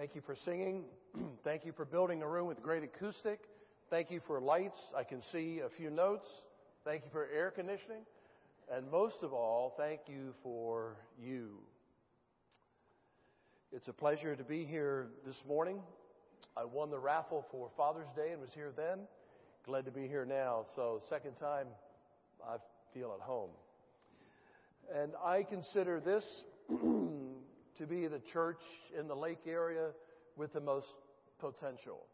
Thank you for singing. Thank you for building a room with great acoustic. Thank you for lights. I can see a few notes. Thank you for air conditioning. And most of all, thank you for you. It's a pleasure to be here this morning. I won the raffle for Father's Day and was here then. Glad to be here now. So, second time, I feel at home. And I consider this to be the church in the lake area with the most potential.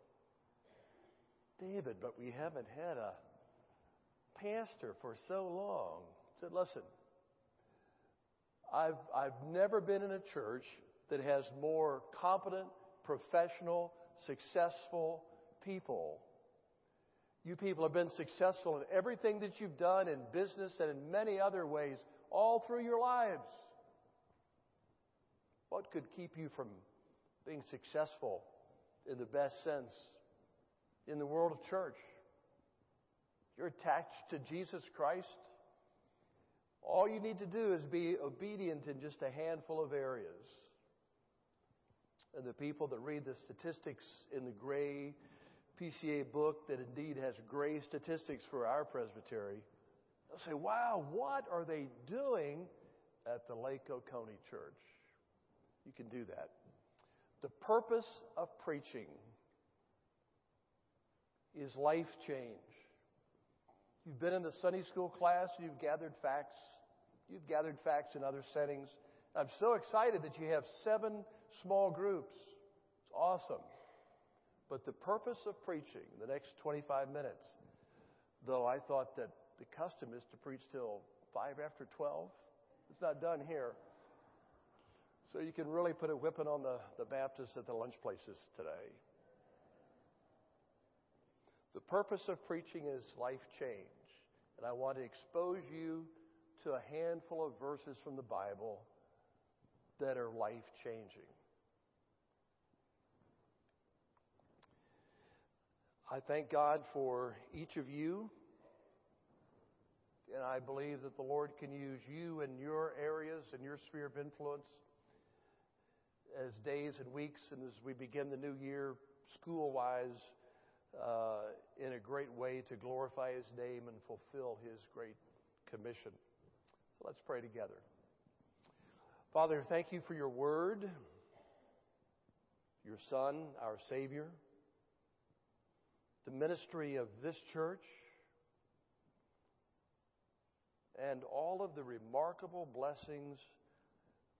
David, but we haven't had a pastor for so long. I said, listen, I've, I've never been in a church that has more competent, professional, successful people. You people have been successful in everything that you've done in business and in many other ways all through your lives. What could keep you from being successful in the best sense in the world of church? You're attached to Jesus Christ. All you need to do is be obedient in just a handful of areas. And the people that read the statistics in the gray PCA book that indeed has gray statistics for our presbytery, they'll say, wow, what are they doing at the Lake Oconee Church? You can do that. The purpose of preaching is life change. You've been in the Sunday school class, you've gathered facts, you've gathered facts in other settings. I'm so excited that you have seven small groups. It's awesome. But the purpose of preaching, the next 25 minutes, though I thought that the custom is to preach till 5 after 12, it's not done here. So you can really put a whipping on the, the Baptists at the lunch places today. The purpose of preaching is life change. And I want to expose you to a handful of verses from the Bible that are life changing. I thank God for each of you. And I believe that the Lord can use you in your areas and your sphere of influence as days and weeks and as we begin the new year school wise uh, in a great way to glorify His name and fulfill His great commission. So let's pray together. Father, thank you for your word, your Son, our Savior, the ministry of this church, and all of the remarkable blessings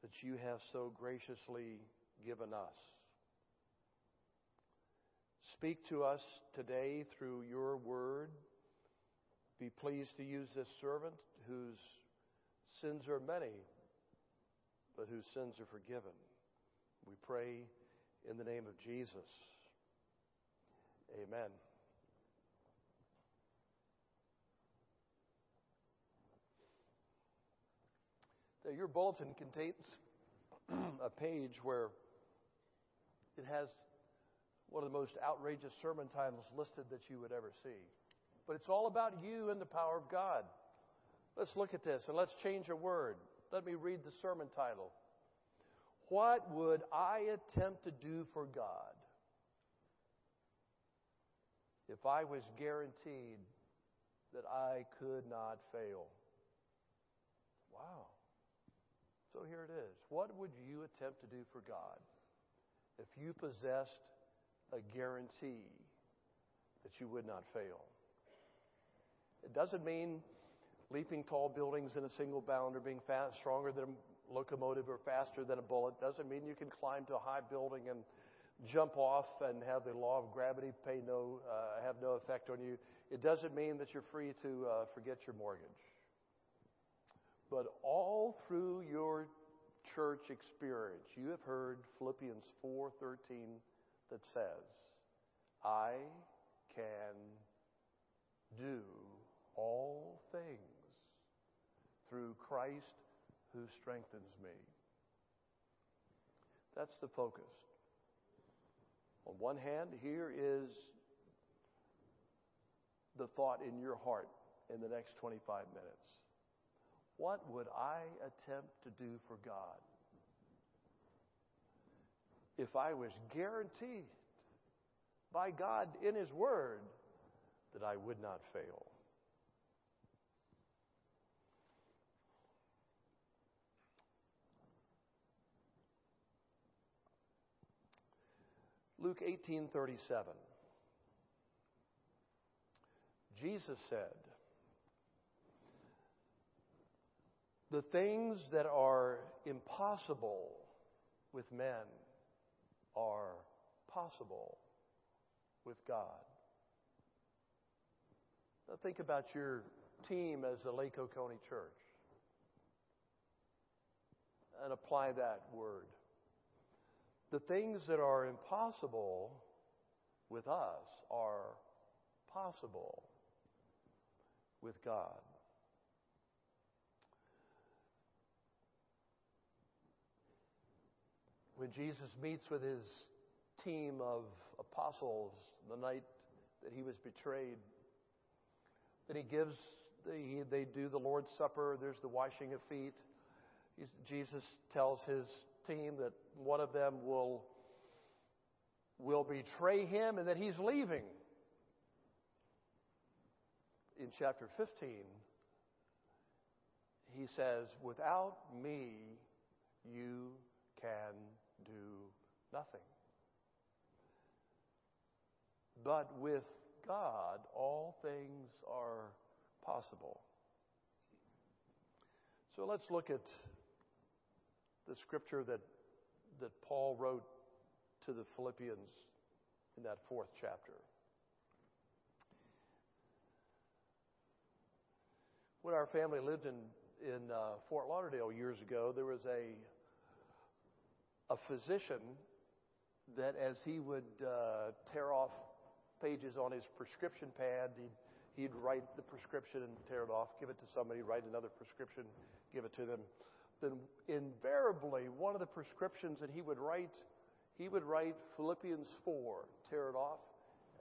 that you have so graciously given us. Speak to us today through your word. Be pleased to use this servant whose sins are many, but whose sins are forgiven. We pray in the name of Jesus. Amen. Your bulletin contains a page where it has one of the most outrageous sermon titles listed that you would ever see. But it's all about you and the power of God. Let's look at this and let's change a word. Let me read the sermon title. What would I attempt to do for God if I was guaranteed that I could not fail? Wow. So here it is. What would you attempt to do for God if you possessed a guarantee that you would not fail? It doesn't mean leaping tall buildings in a single bound or being fast, stronger than a locomotive or faster than a bullet. Doesn't mean you can climb to a high building and jump off and have the law of gravity pay no, uh, have no effect on you. It doesn't mean that you're free to uh, forget your mortgage. But all through your church experience, you have heard Philippians 4:13 that says, "I can do all things through Christ who strengthens me." That's the focus. On one hand, here is the thought in your heart in the next 25 minutes. What would I attempt to do for God if I was guaranteed by God in His Word that I would not fail. Luke 18:37 Jesus said the things that are impossible with men are possible with God. Now think about your team as the Lake Oconee Church and apply that word. The things that are impossible with us are possible with God. When Jesus meets with his team of apostles the night that he was betrayed, then he gives, they, they do the Lord's Supper, there's the washing of feet. He's, Jesus tells his team that one of them will, will betray him and that he's leaving. In chapter 15, he says, Without me, you can do nothing. But with God, all things are possible. So let's look at the scripture that, that Paul wrote to the Philippians in that fourth chapter. When our family lived in, in uh, Fort Lauderdale years ago, there was a, a physician that as he would uh, tear off pages on his prescription pad, he'd, he'd write the prescription and tear it off, give it to somebody, write another prescription, give it to them then invariably one of the prescriptions that he would write, he would write Philippians 4, tear it off,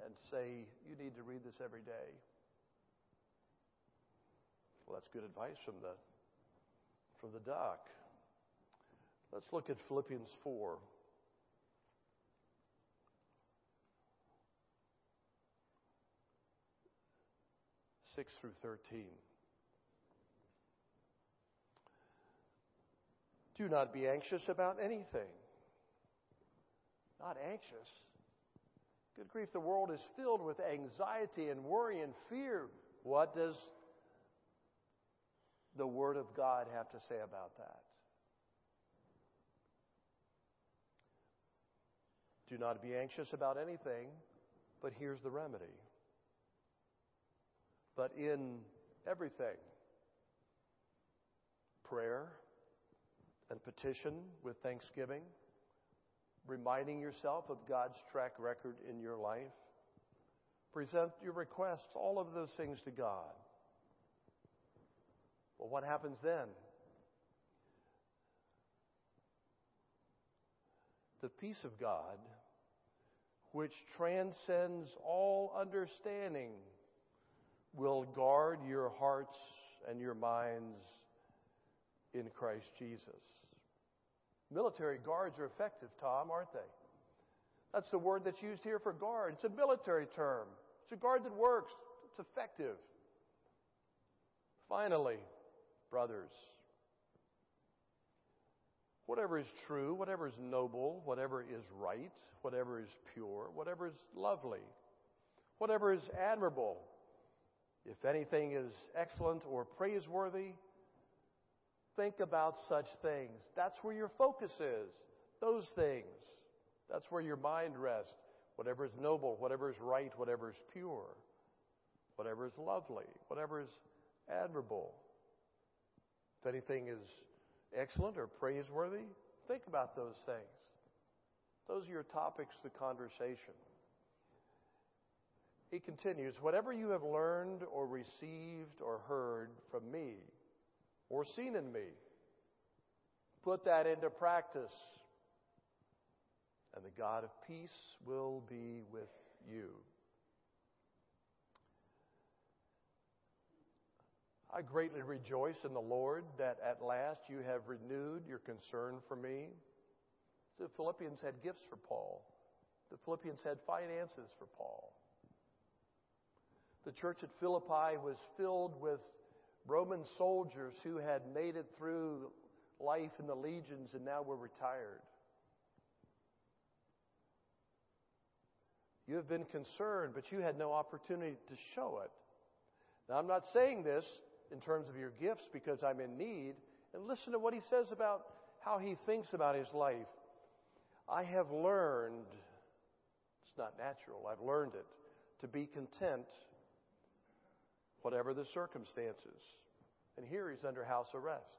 and say, You need to read this every day. Well, that's good advice from the, from the doc. Let's look at Philippians 4. Six through thirteen. Do not be anxious about anything. Not anxious. Good grief, the world is filled with anxiety and worry and fear. What does the Word of God have to say about that? Do not be anxious about anything, but here's the remedy. But in everything, prayer, and petition with thanksgiving, reminding yourself of God's track record in your life. Present your requests, all of those things to God. Well, what happens then? The peace of God, which transcends all understanding, will guard your hearts and your minds in Christ Jesus. Military guards are effective, Tom, aren't they? That's the word that's used here for guard. It's a military term. It's a guard that works. It's effective. Finally, brothers, whatever is true, whatever is noble, whatever is right, whatever is pure, whatever is lovely, whatever is admirable, if anything is excellent or praiseworthy, Think about such things. That's where your focus is. Those things. That's where your mind rests. Whatever is noble, whatever is right, whatever is pure, whatever is lovely, whatever is admirable. If anything is excellent or praiseworthy, think about those things. Those are your topics of conversation. He continues, whatever you have learned or received or heard from me or seen in me. Put that into practice, and the God of peace will be with you. I greatly rejoice in the Lord that at last you have renewed your concern for me. The Philippians had gifts for Paul. The Philippians had finances for Paul. The church at Philippi was filled with Roman soldiers who had made it through life in the legions and now were retired. You have been concerned, but you had no opportunity to show it. Now, I'm not saying this in terms of your gifts because I'm in need. And listen to what he says about how he thinks about his life. I have learned, it's not natural, I've learned it, to be content whatever the circumstances. And here he's under house arrest.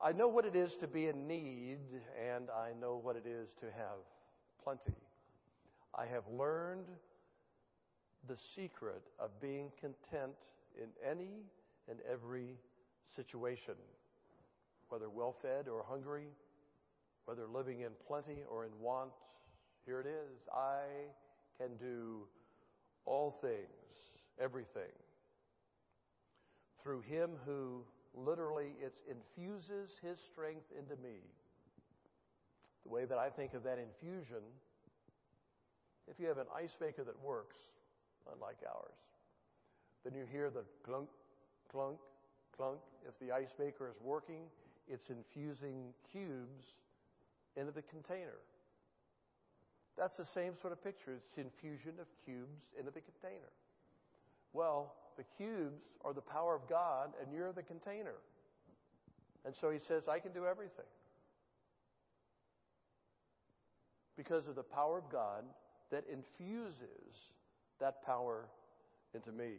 I know what it is to be in need, and I know what it is to have plenty. I have learned the secret of being content in any and every situation, whether well fed or hungry, whether living in plenty or in want. Here it is. I can do all things, everything, through Him who literally it infuses His strength into me. The way that I think of that infusion if you have an ice maker that works, unlike ours, then you hear the clunk, clunk, clunk. If the ice maker is working, it's infusing cubes into the container. That's the same sort of picture. It's infusion of cubes into the container. Well, the cubes are the power of God, and you're the container. And so he says, I can do everything. Because of the power of God that infuses that power into me.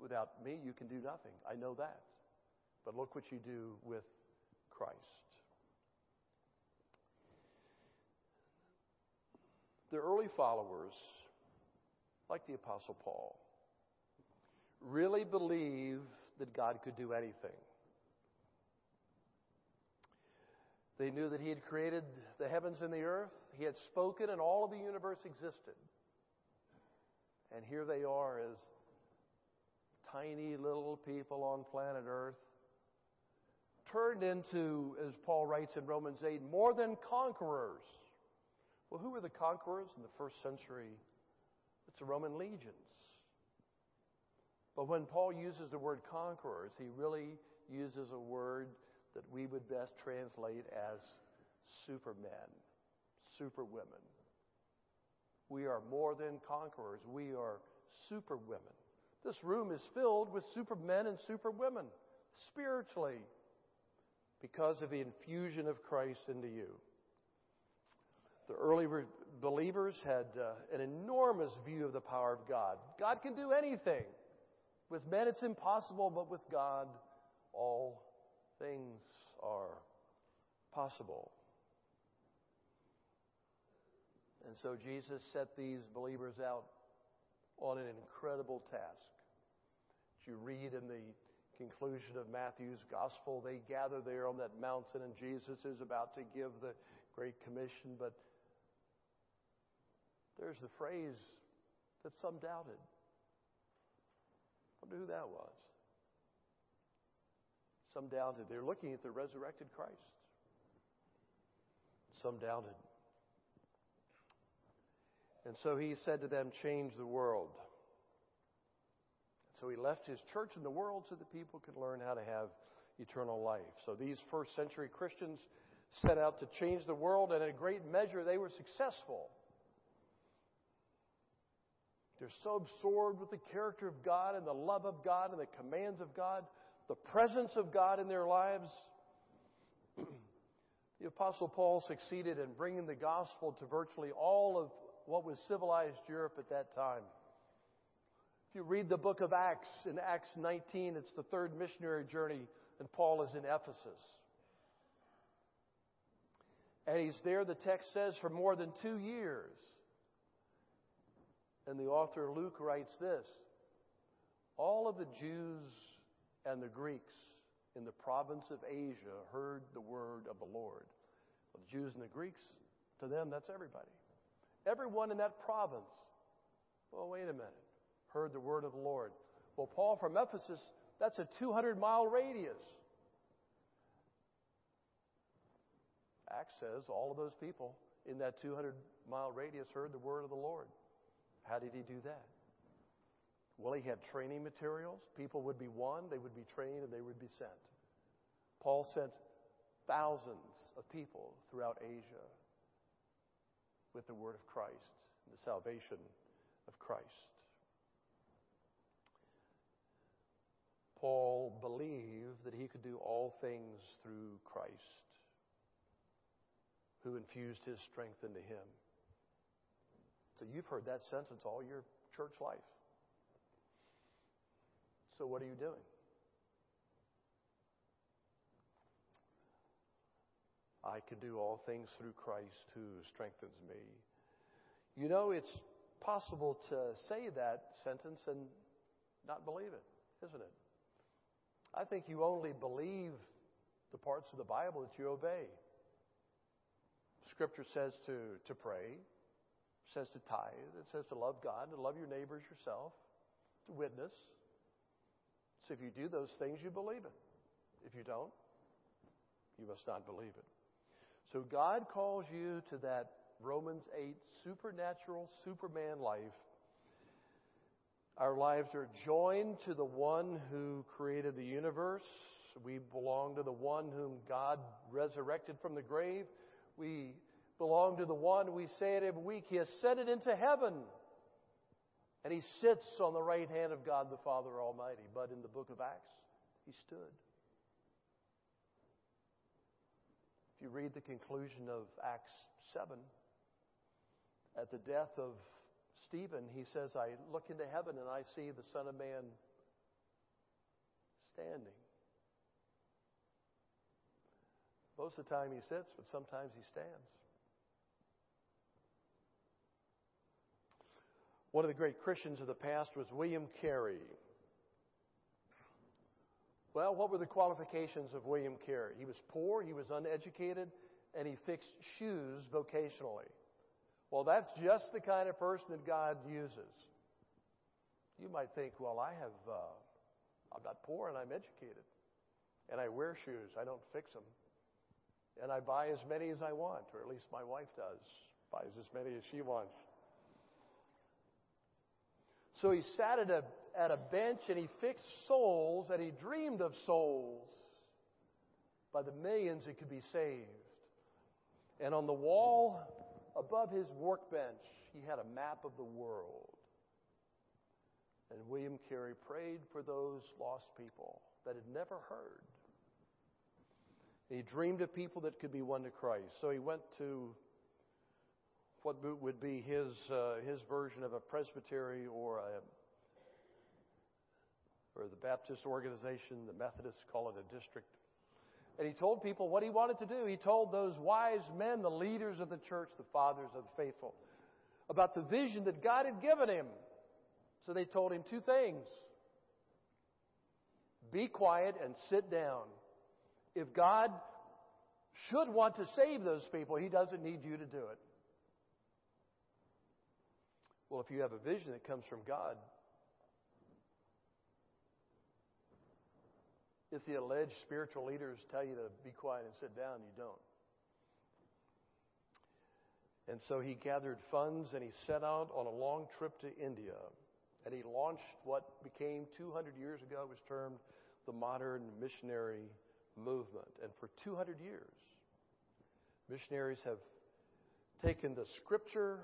Without me, you can do nothing. I know that. But look what you do with Christ. The early followers, like the Apostle Paul, really believed that God could do anything. They knew that He had created the heavens and the earth. He had spoken, and all of the universe existed. And here they are as tiny little people on planet Earth, turned into, as Paul writes in Romans 8, more than conquerors. Well, who were the conquerors in the first century? It's the Roman legions. But when Paul uses the word conquerors, he really uses a word that we would best translate as supermen, superwomen. We are more than conquerors. We are superwomen. This room is filled with supermen and superwomen, spiritually, because of the infusion of Christ into you. The early believers had uh, an enormous view of the power of God. God can do anything. With men, it's impossible, but with God, all things are possible. And so Jesus set these believers out on an incredible task. You read in the conclusion of Matthew's gospel, they gather there on that mountain, and Jesus is about to give the Great Commission, but there's the phrase that some doubted. I wonder who that was. Some doubted. They're looking at the resurrected Christ. Some doubted. And so he said to them, Change the world. So he left his church in the world so that people could learn how to have eternal life. So these first century Christians set out to change the world, and in a great measure, they were successful. They're so absorbed with the character of God and the love of God and the commands of God the presence of God in their lives. the Apostle Paul succeeded in bringing the gospel to virtually all of what was civilized Europe at that time. If you read the book of Acts, in Acts 19, it's the third missionary journey, and Paul is in Ephesus. And he's there, the text says, for more than two years. And the author Luke writes this All of the Jews and the Greeks in the province of Asia heard the word of the Lord. Well, the Jews and the Greeks, to them, that's everybody. Everyone in that province, well, wait a minute, heard the word of the Lord. Well, Paul from Ephesus, that's a 200 mile radius. Acts says all of those people in that 200 mile radius heard the word of the Lord. How did he do that? Well, he had training materials. People would be won, they would be trained, and they would be sent. Paul sent thousands of people throughout Asia with the word of Christ, the salvation of Christ. Paul believed that he could do all things through Christ, who infused his strength into him. So you've heard that sentence all your church life. So what are you doing? I can do all things through Christ who strengthens me. You know, it's possible to say that sentence and not believe it, isn't it? I think you only believe the parts of the Bible that you obey. Scripture says to, to pray, says to tithe, it says to love God, to love your neighbors yourself, to witness. So if you do those things, you believe it. If you don't, you must not believe it. So God calls you to that Romans 8 supernatural Superman life our lives are joined to the one who created the universe. We belong to the one whom God resurrected from the grave. We belong to the one, we say it every week, He ascended into heaven. And He sits on the right hand of God the Father Almighty. But in the book of Acts, He stood. If you read the conclusion of Acts 7, at the death of Stephen, he says, I look into heaven and I see the Son of Man standing. Most of the time he sits, but sometimes he stands. One of the great Christians of the past was William Carey. Well, what were the qualifications of William Carey? He was poor, he was uneducated, and he fixed shoes vocationally. Well, that's just the kind of person that God uses. You might think, well, I have, uh, I'm not poor and I'm educated. And I wear shoes. I don't fix them. And I buy as many as I want, or at least my wife does, buys as many as she wants. So he sat at a, at a bench and he fixed soles and he dreamed of souls by the millions that could be saved. And on the wall above his workbench, he had a map of the world. And William Carey prayed for those lost people that had never heard. He dreamed of people that could be won to Christ. So he went to what would be his, uh, his version of a presbytery or a or the Baptist organization, the Methodists call it a district. And he told people what he wanted to do. He told those wise men, the leaders of the church, the fathers of the faithful, about the vision that God had given him. So they told him two things be quiet and sit down. If God should want to save those people, he doesn't need you to do it. Well, if you have a vision that comes from God, If the alleged spiritual leaders tell you to be quiet and sit down, you don't. And so he gathered funds and he set out on a long trip to India. And he launched what became 200 years ago was termed the modern missionary movement. And for 200 years, missionaries have taken the scripture,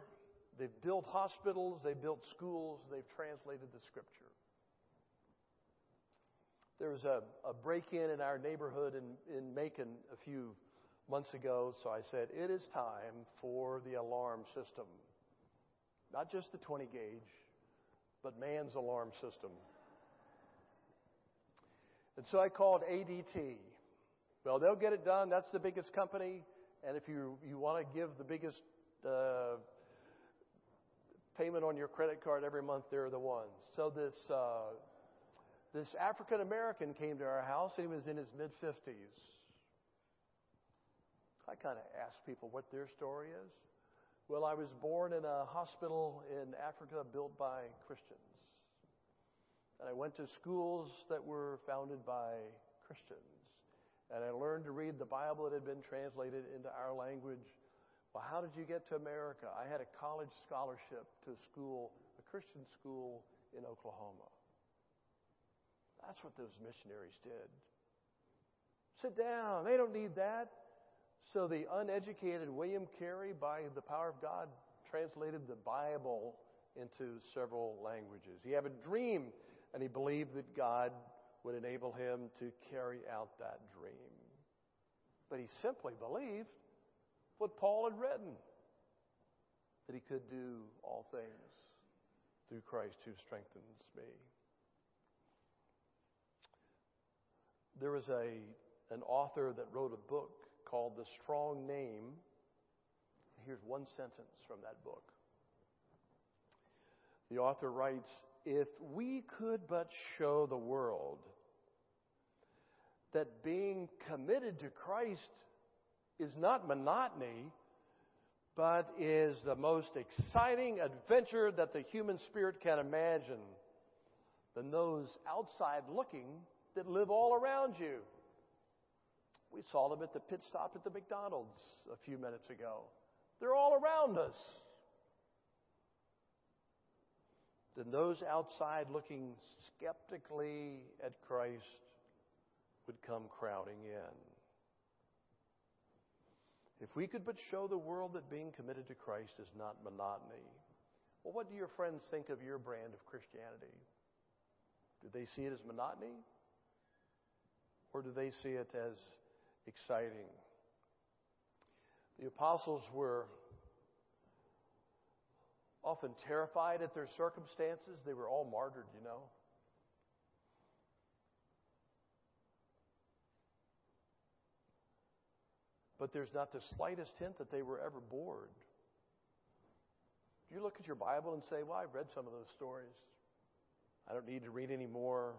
they've built hospitals, they've built schools, they've translated the scripture. There was a, a break in in our neighborhood in, in Macon a few months ago, so I said, It is time for the alarm system. Not just the 20 gauge, but man's alarm system. And so I called ADT. Well, they'll get it done. That's the biggest company. And if you, you want to give the biggest uh, payment on your credit card every month, they're the ones. So this uh, this African American came to our house. and He was in his mid 50s. I kind of ask people what their story is. Well, I was born in a hospital in Africa built by Christians. And I went to schools that were founded by Christians. and I learned to read the Bible that had been translated into our language. Well, how did you get to America? I had a college scholarship to a school, a Christian school in Oklahoma. That's what those missionaries did. Sit down. They don't need that. So the uneducated William Carey, by the power of God, translated the Bible into several languages. He had a dream, and he believed that God would enable him to carry out that dream. But he simply believed what Paul had written that he could do all things through Christ who strengthens me. There was a, an author that wrote a book called The Strong Name. Here's one sentence from that book. The author writes If we could but show the world that being committed to Christ is not monotony, but is the most exciting adventure that the human spirit can imagine, then those outside looking that live all around you. We saw them at the pit stop at the McDonald's a few minutes ago. They're all around us. Then those outside looking skeptically at Christ would come crowding in. If we could but show the world that being committed to Christ is not monotony, well, what do your friends think of your brand of Christianity? Do they see it as monotony? Or do they see it as exciting? The apostles were often terrified at their circumstances. They were all martyred, you know. But there's not the slightest hint that they were ever bored. Do you look at your Bible and say, Well, I've read some of those stories. I don't need to read any more.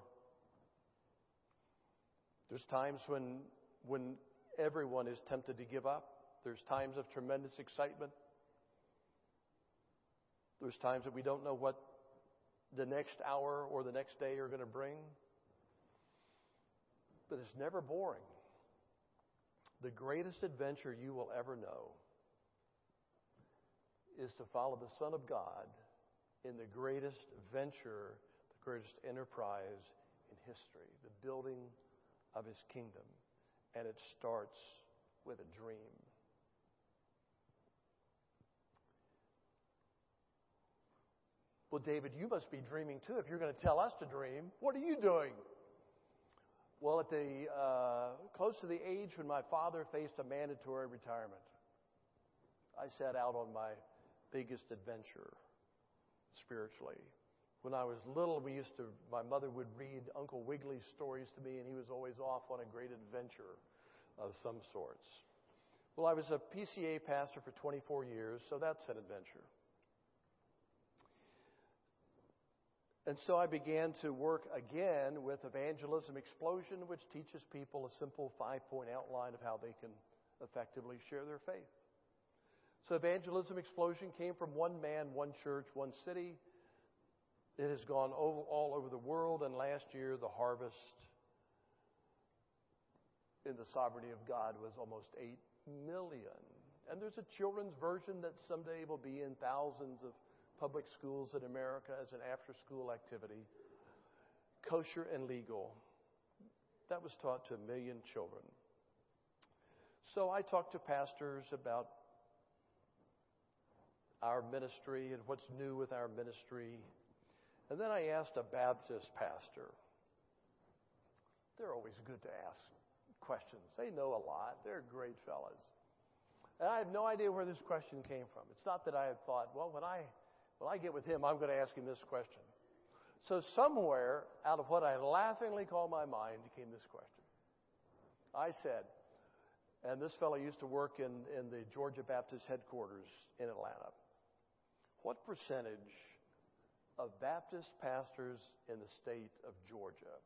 There's times when, when everyone is tempted to give up. There's times of tremendous excitement. There's times that we don't know what the next hour or the next day are going to bring. But it's never boring. The greatest adventure you will ever know is to follow the Son of God in the greatest venture, the greatest enterprise in history, the building of his kingdom. And it starts with a dream. Well, David, you must be dreaming too if you're going to tell us to dream. What are you doing? Well, at the uh, close to the age when my father faced a mandatory retirement, I set out on my biggest adventure spiritually. When I was little, we used to, my mother would read Uncle Wiggily's stories to me, and he was always off on a great adventure of some sorts. Well, I was a PCA pastor for 24 years, so that's an adventure. And so I began to work again with Evangelism Explosion, which teaches people a simple five point outline of how they can effectively share their faith. So Evangelism Explosion came from one man, one church, one city. It has gone all over the world, and last year the harvest in the sovereignty of God was almost 8 million. And there's a children's version that someday will be in thousands of public schools in America as an after school activity, kosher and legal. That was taught to a million children. So I talked to pastors about our ministry and what's new with our ministry. And then I asked a Baptist pastor. They're always good to ask questions. They know a lot. They're great fellows. And I have no idea where this question came from. It's not that I had thought, well, when I well, I get with him, I'm going to ask him this question. So, somewhere out of what I laughingly call my mind came this question. I said, and this fellow used to work in, in the Georgia Baptist headquarters in Atlanta. What percentage of Baptist pastors in the state of Georgia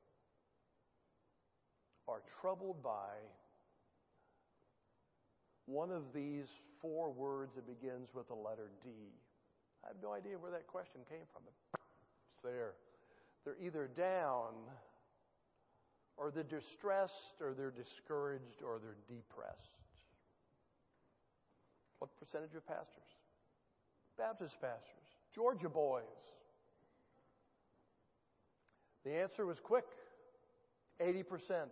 are troubled by one of these four words that begins with the letter D? I have no idea where that question came from. It's there. They're either down or they're distressed, or they're discouraged, or they're depressed. What percentage of pastors? Baptist pastors, Georgia boys. The answer was quick 80%.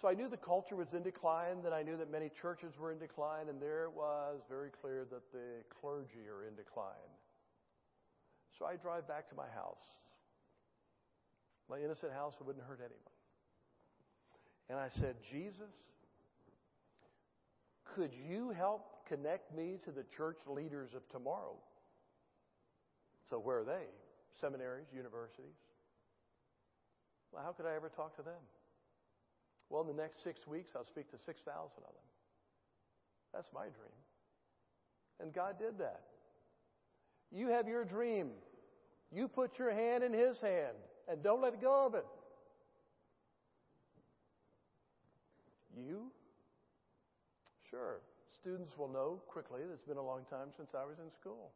So I knew the culture was in decline, that I knew that many churches were in decline, and there it was very clear that the clergy are in decline. So I drive back to my house, my innocent house that wouldn't hurt anyone. And I said, Jesus, could you help connect me to the church leaders of tomorrow? So where are they? Seminaries, universities? Well, how could I ever talk to them? Well, in the next six weeks, I'll speak to 6,000 of them. That's my dream. And God did that. You have your dream. You put your hand in His hand and don't let go of it. You? Sure. Students will know quickly that it's been a long time since I was in school.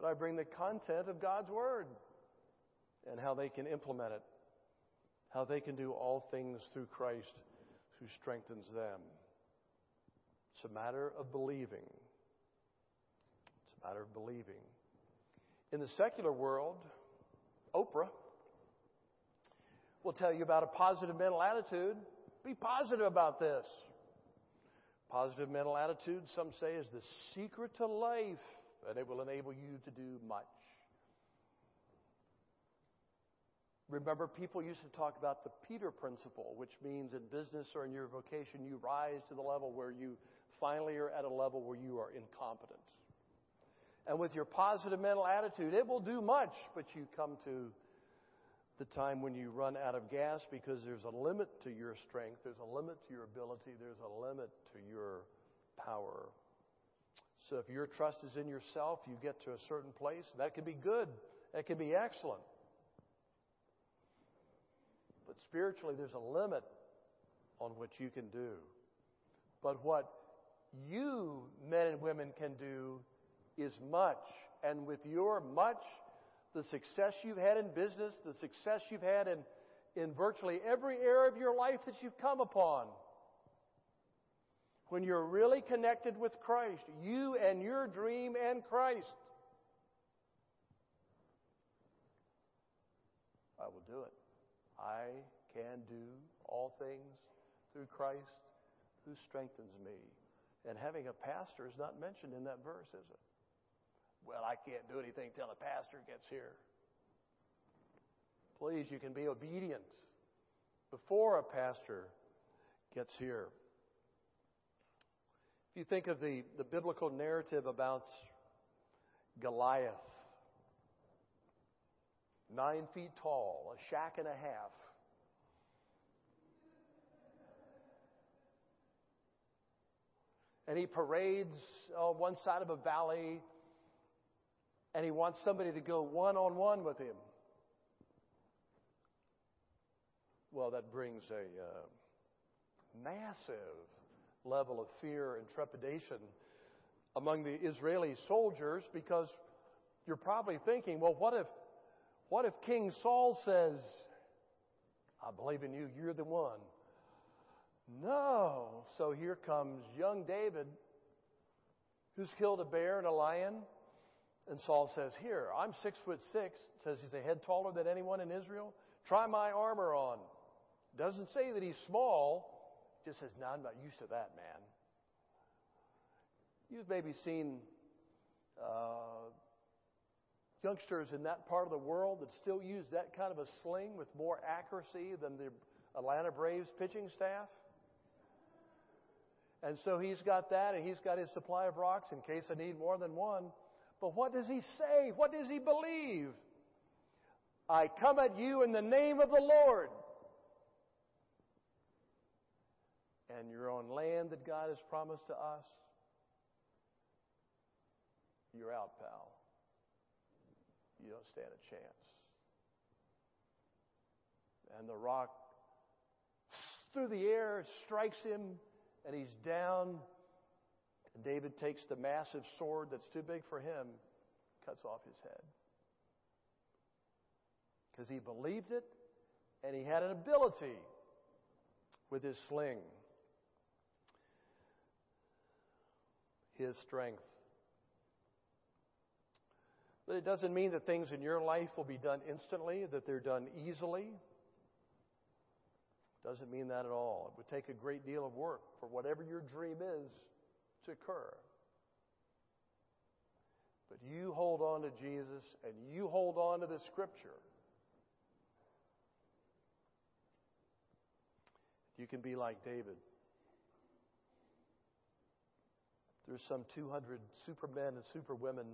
But I bring the content of God's Word and how they can implement it how they can do all things through Christ who strengthens them. It's a matter of believing. It's a matter of believing. In the secular world, Oprah will tell you about a positive mental attitude. Be positive about this. Positive mental attitude, some say, is the secret to life, and it will enable you to do much. Remember, people used to talk about the Peter principle, which means in business or in your vocation, you rise to the level where you finally are at a level where you are incompetent. And with your positive mental attitude, it will do much, but you come to the time when you run out of gas because there's a limit to your strength, there's a limit to your ability, there's a limit to your power. So if your trust is in yourself, you get to a certain place, that can be good, that can be excellent. But spiritually, there's a limit on what you can do. But what you, men and women, can do is much. And with your much, the success you've had in business, the success you've had in, in virtually every area of your life that you've come upon, when you're really connected with Christ, you and your dream and Christ, I will do it. I can do all things through Christ who strengthens me. And having a pastor is not mentioned in that verse, is it? Well, I can't do anything till the pastor gets here. Please, you can be obedient before a pastor gets here. If you think of the, the biblical narrative about Goliath, nine feet tall, a Shaq and a half. And he parades on one side of a valley, and he wants somebody to go one on one with him. Well, that brings a uh, massive level of fear and trepidation among the Israeli soldiers because you're probably thinking, well, what if what if King Saul says, I believe in you, you're the one? No. So here comes young David, who's killed a bear and a lion. And Saul says, Here, I'm six foot six. Says he's a head taller than anyone in Israel. Try my armor on. Doesn't say that he's small. Just says, No, I'm not used to that, man. You've maybe seen uh, youngsters in that part of the world that still use that kind of a sling with more accuracy than the Atlanta Braves pitching staff. And so he's got that, and he's got his supply of rocks in case I need more than one. But what does he say? What does he believe? I come at you in the name of the Lord. And you're on land that God has promised to us. You're out, pal you don't stand a chance. And the rock through the air strikes him, and he's down. And David takes the massive sword that's too big for him, cuts off his head. Because he believed it, And he had an ability with his sling, his strength. But it doesn't mean that things in your life will be done instantly, that they're done easily. Doesn't mean that at all. It would take a great deal of work for whatever your dream is to occur. But you hold on to Jesus and you hold on to the Scripture. You can be like David. There's some 200 supermen and superwomen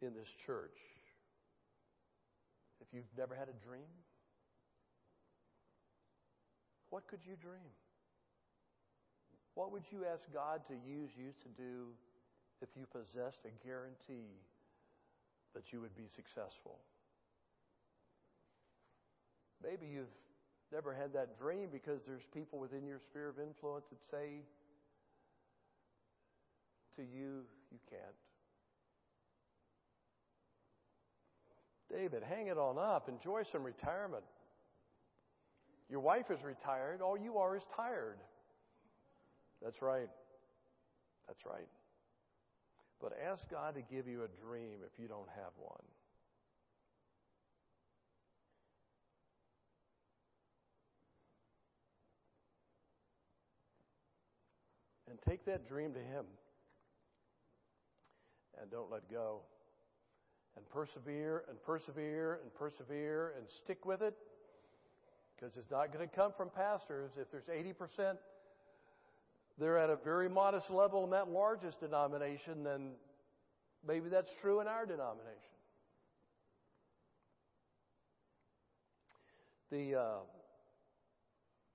in this church. If you've never had a dream, what could you dream? What would you ask God to use you to do if you possessed a guarantee that you would be successful? Maybe you've never had that dream because there's people within your sphere of influence that say to you, you can't. David, hang it on up. Enjoy some retirement. Your wife is retired. All you are is tired. That's right. That's right. But ask God to give you a dream if you don't have one. And take that dream to Him. And don't let go. And persevere and persevere and persevere and stick with it. Because it's not going to come from pastors. If there's 80%, they're at a very modest level in that largest denomination, then maybe that's true in our denomination. The, uh,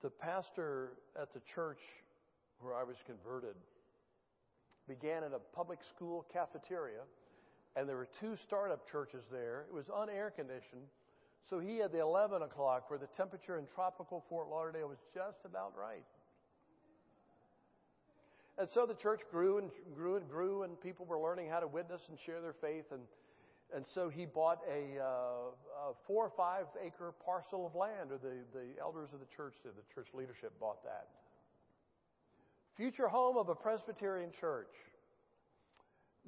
the pastor at the church where I was converted began in a public school cafeteria, and there were two startup churches there. It was unair conditioned, so he had the 11 o'clock where the temperature in tropical Fort Lauderdale was just about right. And so the church grew and grew and grew, and people were learning how to witness and share their faith. And, and so he bought a, uh, a four or five acre parcel of land, or the, the elders of the church. The church leadership bought that future home of a Presbyterian church.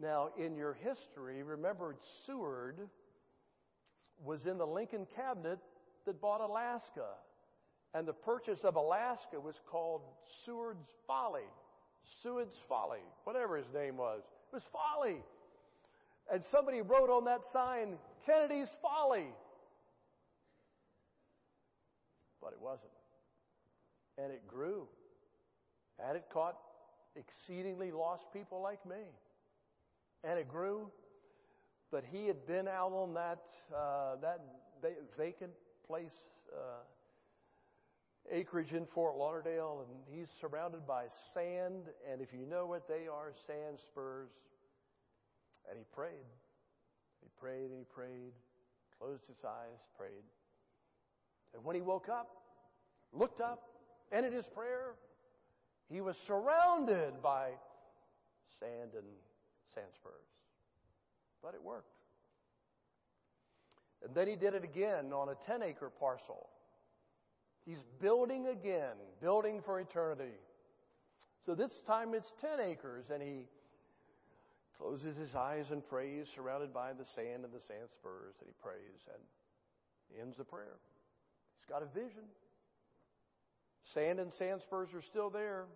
Now, in your history, remember Seward was in the Lincoln cabinet that bought Alaska. And the purchase of Alaska was called Seward's Folly. Seward's Folly, whatever his name was. It was folly. And somebody wrote on that sign, Kennedy's Folly. But it wasn't. And it grew. And it caught exceedingly lost people like me. And it grew. But he had been out on that, uh, that vacant place, uh, acreage in Fort Lauderdale, and he's surrounded by sand. And if you know what they are, sand spurs. And he prayed. He prayed and he prayed, closed his eyes, prayed. And when he woke up, looked up, ended his prayer, he was surrounded by sand and sand spurs. But it worked. And then he did it again on a 10 acre parcel. He's building again, building for eternity. So this time it's 10 acres, and he closes his eyes and prays, surrounded by the sand and the sand spurs that he prays, and ends the prayer. He's got a vision. Sand and sand spurs are still there.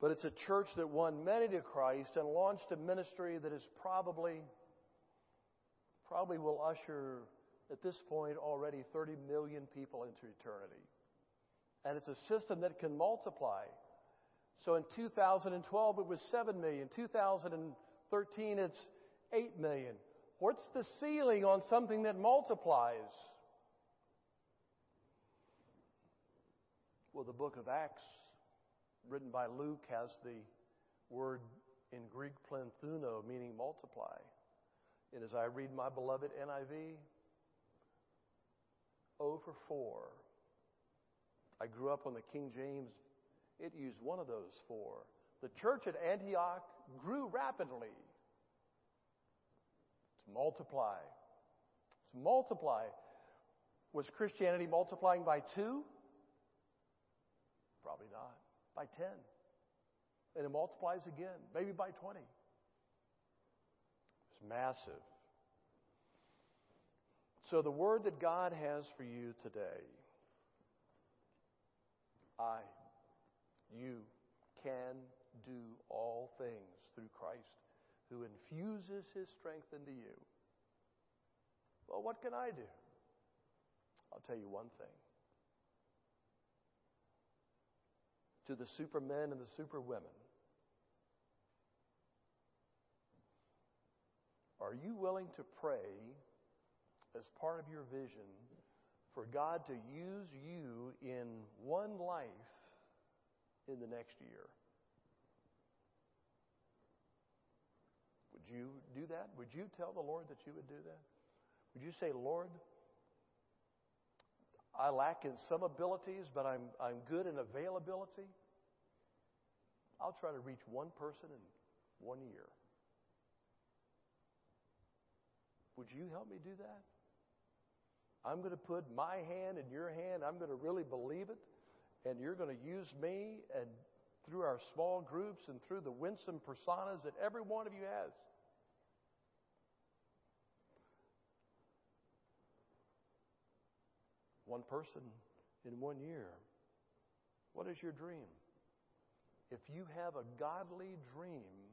But it's a church that won many to Christ and launched a ministry that is probably, probably will usher at this point already 30 million people into eternity. And it's a system that can multiply. So in 2012 it was 7 million. 2013 it's 8 million. What's the ceiling on something that multiplies? Well, the book of Acts, written by Luke, has the word in Greek plethuno, meaning multiply. And as I read my beloved NIV, over oh, four. I grew up on the King James. It used one of those four. The church at Antioch grew rapidly. To multiply. To multiply. Was Christianity multiplying by two? Probably not. By 10. And it multiplies again, maybe by 20. It's massive. So, the word that God has for you today I, you, can do all things through Christ who infuses his strength into you. Well, what can I do? I'll tell you one thing. To the supermen and the superwomen, are you willing to pray as part of your vision for God to use you in one life in the next year? Would you do that? Would you tell the Lord that you would do that? Would you say, Lord, I lack in some abilities, but I'm, I'm good in availability? I'll try to reach one person in one year. Would you help me do that? I'm going to put my hand in your hand. I'm going to really believe it. And you're going to use me and through our small groups and through the winsome personas that every one of you has. One person in one year. What is your dream? If you have a godly dream,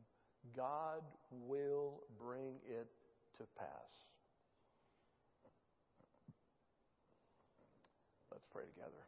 God will bring it to pass. Let's pray together.